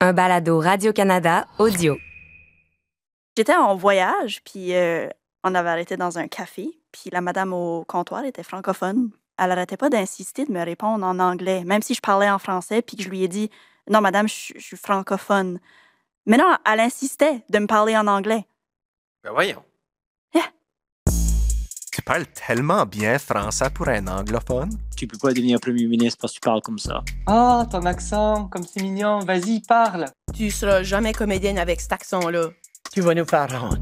Un balado Radio-Canada audio. J'étais en voyage, puis euh, on avait arrêté dans un café, puis la madame au comptoir était francophone. Elle arrêtait pas d'insister de me répondre en anglais, même si je parlais en français, puis que je lui ai dit Non, madame, je, je suis francophone. Mais non, elle insistait de me parler en anglais. Ben voyons. Tu parles tellement bien français pour un anglophone. Tu peux pas devenir premier ministre parce que tu parles comme ça. Oh, ton accent, comme c'est mignon. Vas-y, parle. Tu seras jamais comédienne avec cet accent-là. Tu vas nous faire honte.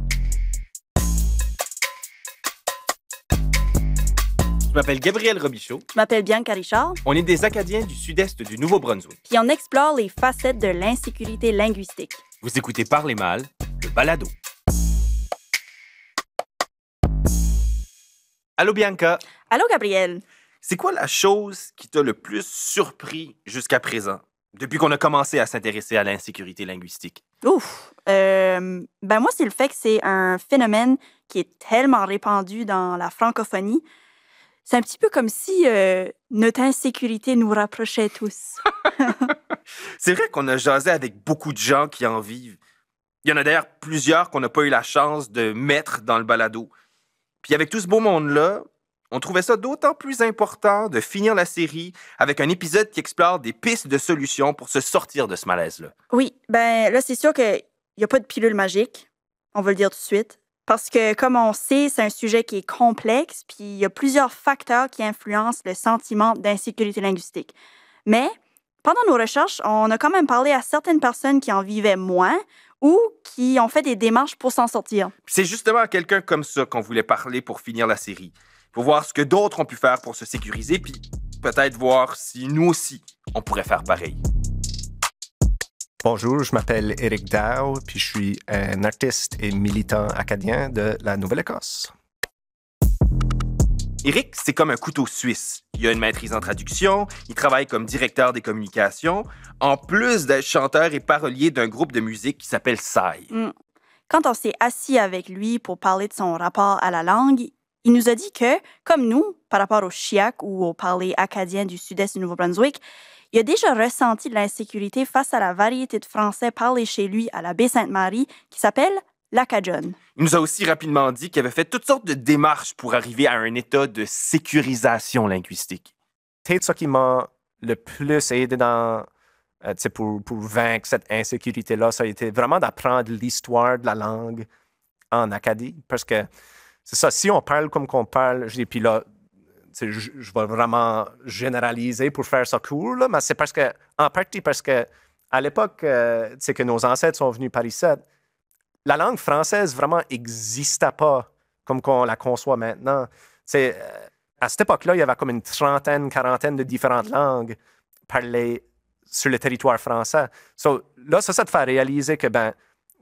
Je m'appelle Gabriel Robichaud. Je m'appelle Bianca Richard, On est des Acadiens du sud-est du Nouveau-Brunswick. puis on explore les facettes de l'insécurité linguistique. Vous écoutez Parler mal, le balado. Allô Bianca, Allô, Gabriel? c'est quoi la chose qui t'a le plus surpris jusqu'à présent, depuis qu'on a commencé à s'intéresser à l'insécurité linguistique? Ouf! Euh, ben moi, c'est le fait que c'est un phénomène qui est tellement répandu dans la francophonie. C'est un petit peu comme si euh, notre insécurité nous rapprochait tous. C'est vrai qu'on a jasé avec beaucoup de gens qui en vivent. Il y en a d'ailleurs plusieurs qu'on n'a pas eu la chance de mettre dans le balado. Puis avec tout ce beau monde-là, on trouvait ça d'autant plus important de finir la série avec un épisode qui explore des pistes de solutions pour se sortir de ce malaise-là. Oui, ben là, c'est sûr qu'il n'y a pas de pilule magique. On va le dire tout de suite. Parce que, comme on sait, c'est un sujet qui est complexe, puis il y a plusieurs facteurs qui influencent le sentiment d'insécurité linguistique. Mais, pendant nos recherches, on a quand même parlé à certaines personnes qui en vivaient moins ou qui ont fait des démarches pour s'en sortir. C'est justement à quelqu'un comme ça qu'on voulait parler pour finir la série. Pour voir ce que d'autres ont pu faire pour se sécuriser, puis peut-être voir si nous aussi, on pourrait faire pareil. Bonjour, je m'appelle Eric Dow, puis je suis un artiste et militant acadien de la Nouvelle-Écosse. Eric, c'est comme un couteau suisse. Il a une maîtrise en traduction, il travaille comme directeur des communications, en plus d'être chanteur et parolier d'un groupe de musique qui s'appelle Sai. Quand on s'est assis avec lui pour parler de son rapport à la langue, il nous a dit que, comme nous, par rapport au chiac ou au parler acadien du sud-est du Nouveau-Brunswick, il a déjà ressenti de l'insécurité face à la variété de français parlé chez lui à la baie Sainte-Marie qui s'appelle Il nous a aussi rapidement dit qu'il avait fait toutes sortes de démarches pour arriver à un état de sécurisation linguistique. Peut-être ce qui m'a le plus aidé dans, euh, pour, pour vaincre cette insécurité-là, ça a été vraiment d'apprendre l'histoire de la langue en Acadie. Parce que c'est ça, si on parle comme qu'on parle, je dis, puis là, je, je vais vraiment généraliser pour faire ça court, là, mais c'est parce que, en partie parce que, à l'époque, euh, tu sais, que nos ancêtres sont venus par ici, la langue française vraiment n'existait pas comme qu'on la conçoit maintenant. C'est, euh, à cette époque-là, il y avait comme une trentaine, quarantaine de différentes langues parlées sur le territoire français. So, là, ça, ça te fait réaliser que ben,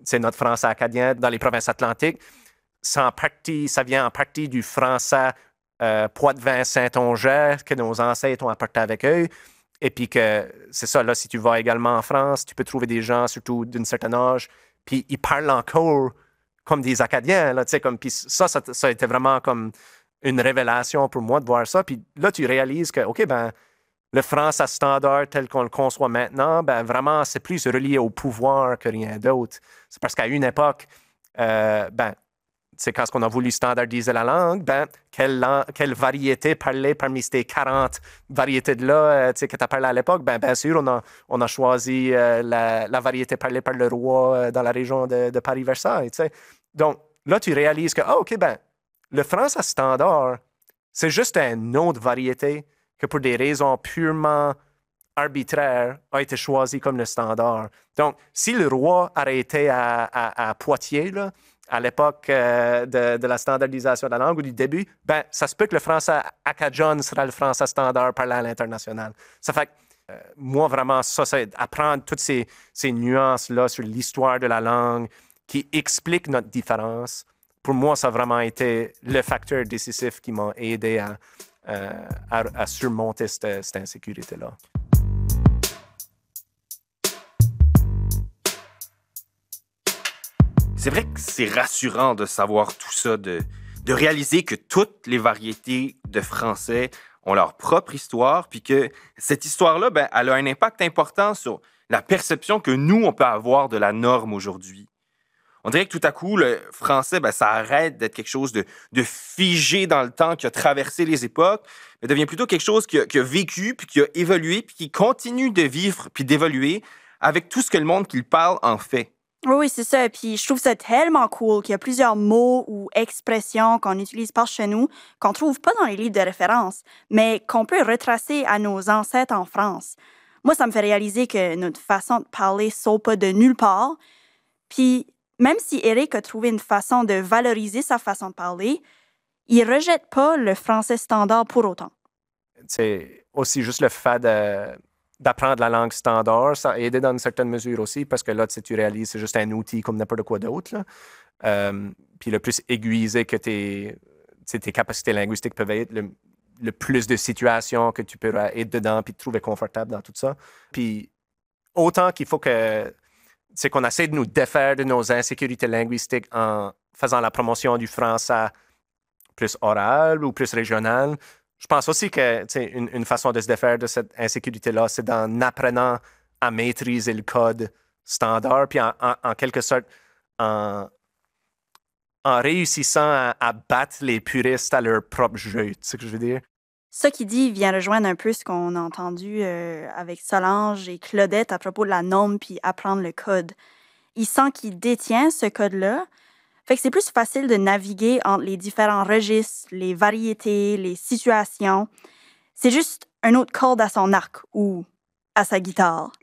c'est notre français acadien dans les provinces atlantiques. Ça, ça vient en partie du français euh, Poitevin Saint-Onge que nos ancêtres ont apporté avec eux. Et puis que c'est ça, là, si tu vas également en France, tu peux trouver des gens, surtout d'un certain âge, puis ils parlent encore comme des Acadiens. Là, comme, puis ça, ça, ça a été vraiment comme une révélation pour moi de voir ça. Puis là, tu réalises que, OK, ben, le français standard tel qu'on le conçoit maintenant, ben, vraiment, c'est plus relié au pouvoir que rien d'autre. C'est parce qu'à une époque, euh, ben, c'est quand on a voulu standardiser la langue, ben, quelle, quelle variété parler parmi ces 40 variétés de là euh, que tu as parlé à l'époque? Ben, bien sûr, on a, on a choisi euh, la, variété parlée par le roi euh, dans la région de, de Paris-Versailles. Donc, là, tu réalises que, ah, OK, ben, le français standard, c'est juste une autre variété que pour des raisons purement arbitraires a été choisi comme le standard. Donc, si le roi été à, à- à Poitiers, là, à l'époque euh, de, la standardisation de la langue ou du début, ben, ça se peut que le français acadjon sera le français standard parlé à l'international. Ça fait que, euh, moi, vraiment, ça, c'est apprendre toutes ces, ces nuances-là sur l'histoire de la langue qui expliquent notre différence. Pour moi, ça a vraiment été le facteur décisif qui m'a aidé à, euh, surmonter cette insécurité-là. C'est vrai que c'est rassurant de savoir tout ça, de, de réaliser que toutes les variétés de français ont leur propre histoire, puis que cette histoire-là, ben, elle a un impact important sur la perception que nous, on peut avoir de la norme aujourd'hui. On dirait que tout à coup, le français, ben, ça arrête d'être quelque chose de, de, figé dans le temps, qui a traversé les époques, mais devient plutôt quelque chose qui a, qui a vécu, puis qui a évolué, puis qui continue de vivre, puis d'évoluer avec tout ce que le monde qu'il parle en fait. Oui, c'est ça. Puis je trouve ça tellement cool qu'il y a plusieurs mots ou expressions qu'on utilise par chez nous qu'on trouve pas dans les livres de référence, mais qu'on peut retracer à nos ancêtres en France. Moi, ça me fait réaliser que notre façon de parler saute pas de nulle part. Puis même si Eric a trouvé une façon de valoriser sa façon de parler, il rejette pas le français standard pour autant. C'est aussi juste le fait de d'apprendre la langue standard, ça a aidé dans une certaine mesure aussi, parce que là, tu réalises, c'est juste un outil comme n'importe quoi d'autre. Euh, puis le plus aiguisé que tes, tes capacités linguistiques peuvent être, le, le, plus de situations que tu peux être dedans, puis te trouver confortable dans tout ça. Puis autant qu'il faut que, c'est qu'on essaie de nous défaire de nos insécurités linguistiques en faisant la promotion du français plus oral ou plus régional, je pense aussi que une, une, façon de se défaire de cette insécurité-là, c'est en apprenant à maîtriser le code standard, puis en, quelque sorte, en, réussissant à, battre les puristes à leur propre jeu. Tu sais ce que je veux dire? Ce qu'il dit vient rejoindre un peu ce qu'on a entendu euh, avec Solange et Claudette à propos de la norme puis apprendre le code. Il sent qu'il détient ce code-là, fait que c'est plus facile de naviguer entre les différents registres, les variétés, les situations. C'est juste un autre corde à son arc ou à sa guitare.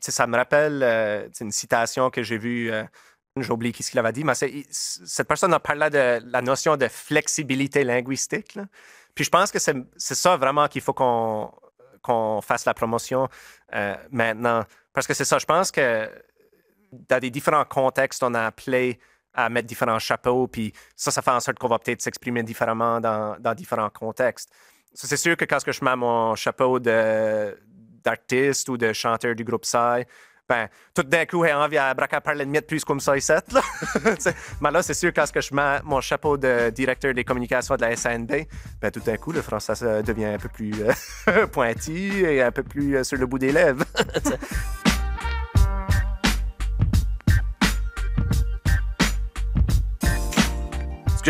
ça me rappelle euh, une citation que j'ai vue, euh, j'ai oublié qui ce qu'il avait dit, mais cette personne a parlé de la notion de flexibilité linguistique. Puis je pense que c'est ça vraiment qu'il faut qu'on qu'on fasse la promotion euh, maintenant. Parce que c'est ça, je pense que dans des différents contextes, on a appelé à mettre différents chapeaux, puis ça, ça fait en sorte qu'on va peut-être s'exprimer différemment dans, différents contextes. C'est sûr que quand je mets mon chapeau d'artiste ou de chanteur du groupe Psy, ben, tout d'un coup, j'ai envie à braquer parler de plus comme ça ici. Là. Mais là, c'est sûr, quand je mets mon chapeau de directeur des communications de la SNB, ben, tout d'un coup, le français devient un peu plus euh, et un peu plus euh, sur le bout des lèvres.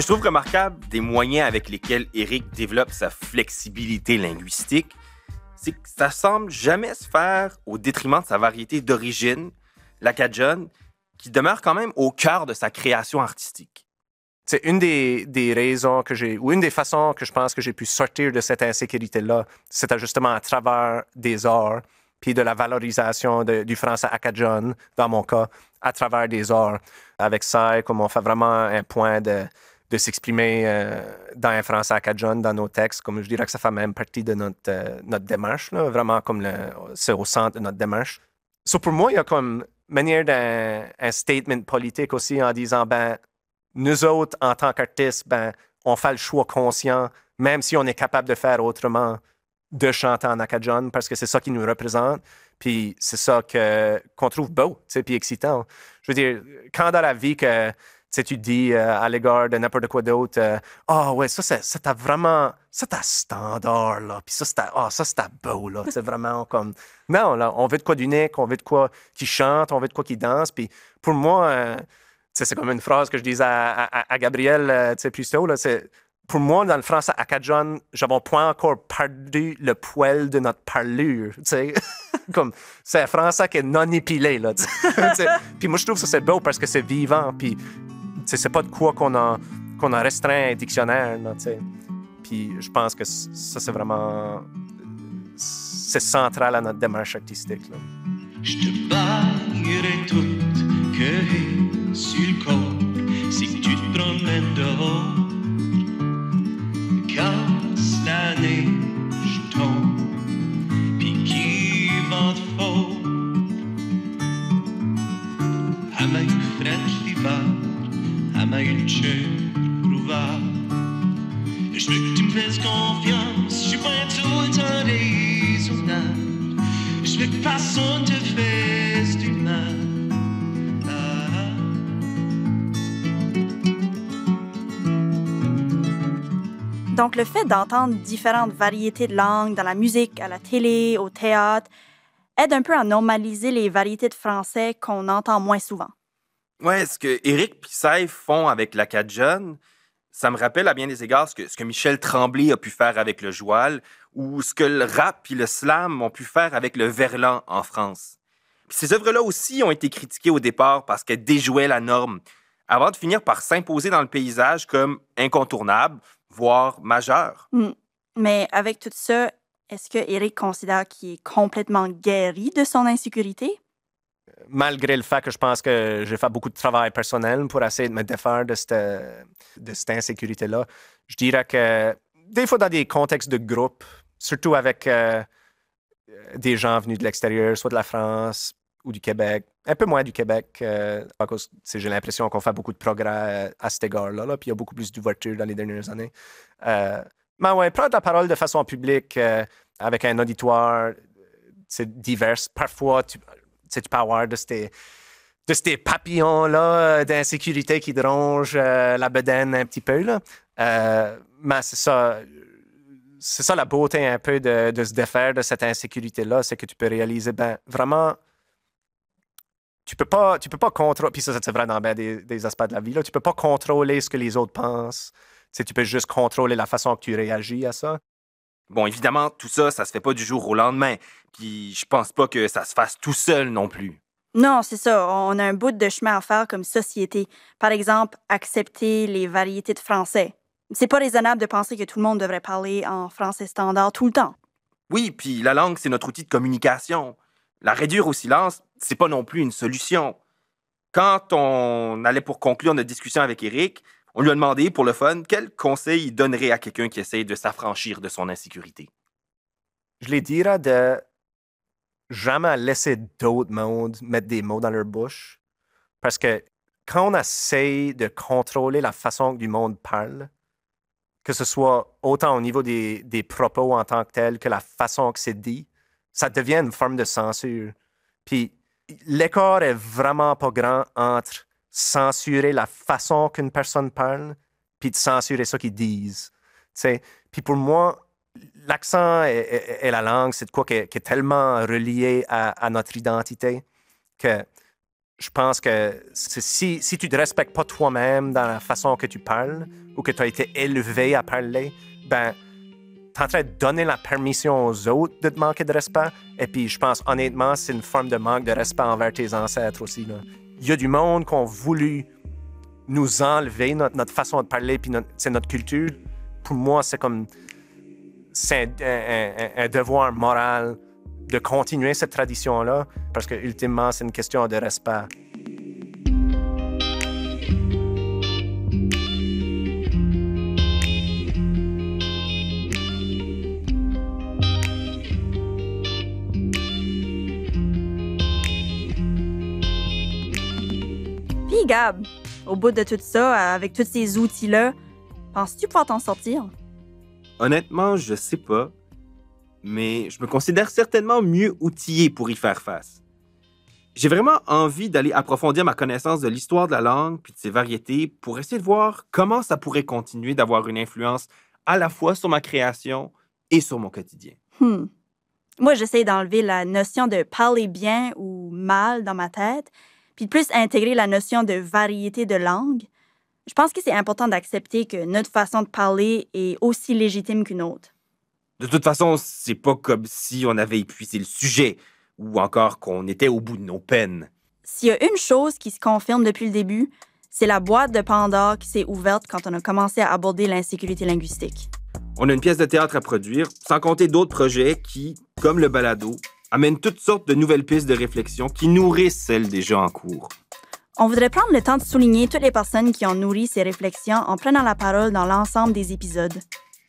je trouve remarquable des moyens avec lesquels Eric développe sa flexibilité linguistique, c'est que ça semble jamais se faire au détriment de sa variété d'origine, l'acadienne, qui demeure quand même au cœur de sa création artistique. C'est une des, des, raisons que j'ai, ou une des façons que je pense que j'ai pu sortir de cette insécurité-là, c'est justement à travers des arts, puis de la valorisation du français acadian, dans mon cas, à travers des arts. Avec ça, comme on fait vraiment un point de, de s'exprimer euh, dans un français acadien dans nos textes. Comme je dirais que ça fait même partie de notre, euh, notre démarche, là, vraiment comme c'est au centre de notre démarche. So pour moi, il y a comme manière d'un un statement politique aussi en disant, ben, nous autres, en tant qu'artistes, ben, on fait le choix conscient, même si on est capable de faire autrement, de chanter en acadien parce que c'est ça qui nous représente. Puis c'est ça qu'on trouve beau, puis excitant. Je veux dire, quand dans la vie que sais, tu dis euh, à l'égard de n'importe quoi d'autre, euh, ah ouais, ça, ça t'a vraiment, ça t'a standard, là, puis ça, c'était, oh, ça, c'était beau, là, c'est vraiment comme, non, là, on veut de quoi d'unique, on veut de quoi qui chante, on veut de quoi qui danse, puis pour moi, euh, c'est comme une phrase que je disais à, à, à Gabriel, tu sais, plus tôt, là, c'est, pour moi, dans le français acadien, j'avais pas encore perdu le poil de notre parlure, tu sais. comme, c'est un français qui est non épilé, là, Puis moi, je trouve que c'est beau parce que c'est vivant, puis c'est pas de quoi qu'on a, qu'on a restreint un dictionnaire. Là, Puis je pense que ça, c'est vraiment. C'est central à notre démarche artistique. Là. Je te baillerai toute que sur le corps si tu te promènes dehors. Donc, le fait d'entendre différentes variétés de langues dans la musique, à la télé, au théâtre, aide un peu à normaliser les variétés de français qu'on entend moins souvent. Ouais, ce que Eric Saïf font avec la Cajun, ça me rappelle à bien des égards ce que, ce que Michel Tremblay a pu faire avec le joual ou ce que le rap et le slam ont pu faire avec le verlan en France. Puis ces œuvres-là aussi ont été critiquées au départ parce qu'elles déjouaient la norme, avant de finir par s'imposer dans le paysage comme incontournables, voire majeures. Hmm. Mais avec tout ça, est-ce que Eric considère qu'il est complètement guéri de son insécurité? malgré le fait que je pense que j'ai fait beaucoup de travail personnel pour essayer de me défaire de cette, de cette insécurité-là, je dirais que des fois, dans des contextes de groupe, surtout avec euh, des gens venus de l'extérieur, soit de la France ou du Québec, un peu moins du Québec, euh, à cause, j'ai l'impression qu'on fait beaucoup de progrès euh, à cet égard-là, là, puis il y a beaucoup plus d'ouverture dans les dernières années. Euh, mais ouais, prendre la parole de façon publique euh, avec un auditoire c'est divers. Parfois, tu, tu peux avoir de ces, de ces papillons-là d'insécurité qui euh, la bedaine un petit peu. Mais c'est ça. C'est ça la beauté un peu de, de se défaire de cette insécurité-là, c'est que tu peux réaliser, ben vraiment, tu peux pas, tu peux pas contrôler, puis ça, c'est vrai dans des, des aspects de la vie, là, tu peux pas contrôler ce que les autres pensent. Tu peux juste contrôler la façon que tu réagis à ça. Bon, évidemment, tout ça, ça se fait pas du jour au lendemain. Puis je pense pas que ça se fasse tout seul non plus. Non, c'est ça. On a un bout de chemin à faire comme société. Par exemple, accepter les variétés de français. C'est pas raisonnable de penser que tout le monde devrait parler en français standard tout le temps. Oui, puis la langue, c'est notre outil de communication. La réduire au silence, c'est pas non plus une solution. Quand on allait pour conclure notre discussion avec Eric, on lui a demandé, pour le fun, quel conseil il donnerait à quelqu'un qui essaye de s'affranchir de son insécurité? Je les dirais de jamais laisser d'autres mondes mettre des mots dans leur bouche. Parce que quand on essaye de contrôler la façon que du monde parle, que ce soit autant au niveau des, des propos en tant que tels que la façon que c'est dit, ça devient une forme de censure. Puis l'écart est vraiment pas grand entre censurer la façon qu'une personne parle puis de censurer ce qu'ils disent. Tu sais, Puis pour moi, l'accent et, la langue, c'est de quoi qui est, tellement relié à, notre identité que je pense que si, si tu ne te respectes pas toi-même dans la façon que tu parles ou que tu as été élevé à parler, ben, en train de donner la permission aux autres de te manquer de respect. Et puis, je pense honnêtement, c'est une forme de manque de respect envers tes ancêtres aussi. Il y a du monde qui ont voulu nous enlever notre, façon de parler puis c'est notre culture. Pour moi, c'est comme c'est un- un devoir moral de continuer cette tradition-là parce que ultimement, c'est une question de respect. Gab, au bout de tout ça, avec tous ces outils-là, penses-tu pouvoir t'en sortir? Honnêtement, je sais pas, mais je me considère certainement mieux outillé pour y faire face. J'ai vraiment envie d'aller approfondir ma connaissance de l'histoire de la langue puis de ses variétés pour essayer de voir comment ça pourrait continuer d'avoir une influence à la fois sur ma création et sur mon quotidien. Hmm. Moi, j'essaie d'enlever la notion de parler bien ou mal dans ma tête, puis de plus intégrer la notion de variété de langue. Je pense que c'est important d'accepter que notre façon de parler est aussi légitime qu'une autre. De toute façon, c'est pas comme si on avait épuisé le sujet ou encore qu'on était au bout de nos peines. S'il y a une chose qui se confirme depuis le début, c'est la boîte de Pandore qui s'est ouverte quand on a commencé à aborder l'insécurité linguistique. On a une pièce de théâtre à produire, sans compter d'autres projets qui, comme le balado, amènent toutes sortes de nouvelles pistes de réflexion qui nourrissent celles déjà en cours. On voudrait prendre le temps de souligner toutes les personnes qui ont nourri ces réflexions en prenant la parole dans l'ensemble des épisodes.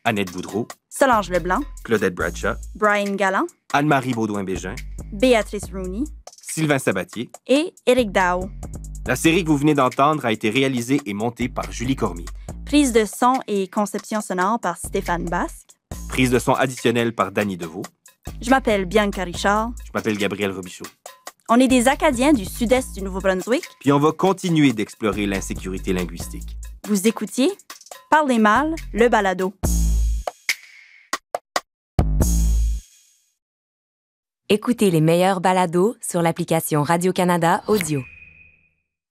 Annette Boudreau, Solange Leblanc, Claudette Bradshaw, Brian Galland, Anne-Marie Baudouin-Bégin, Béatrice Rooney Sylvain Sabatier. et Éric Dao. La série que vous venez d'entendre a été réalisée et montée par Julie Cormier. Prise de son et conception sonore par Stéphane Basque. Prise de son additionnelle par Danny Deveau. Je m'appelle Bianca Richard. Je m'appelle Gabriel Robichaud. On est des Acadiens du sud-est du Nouveau-Brunswick. Puis on va continuer d'explorer l'insécurité linguistique. Vous écoutiez Parlez mal, le balado. Écoutez les meilleurs balados sur l'application Radio-Canada Audio.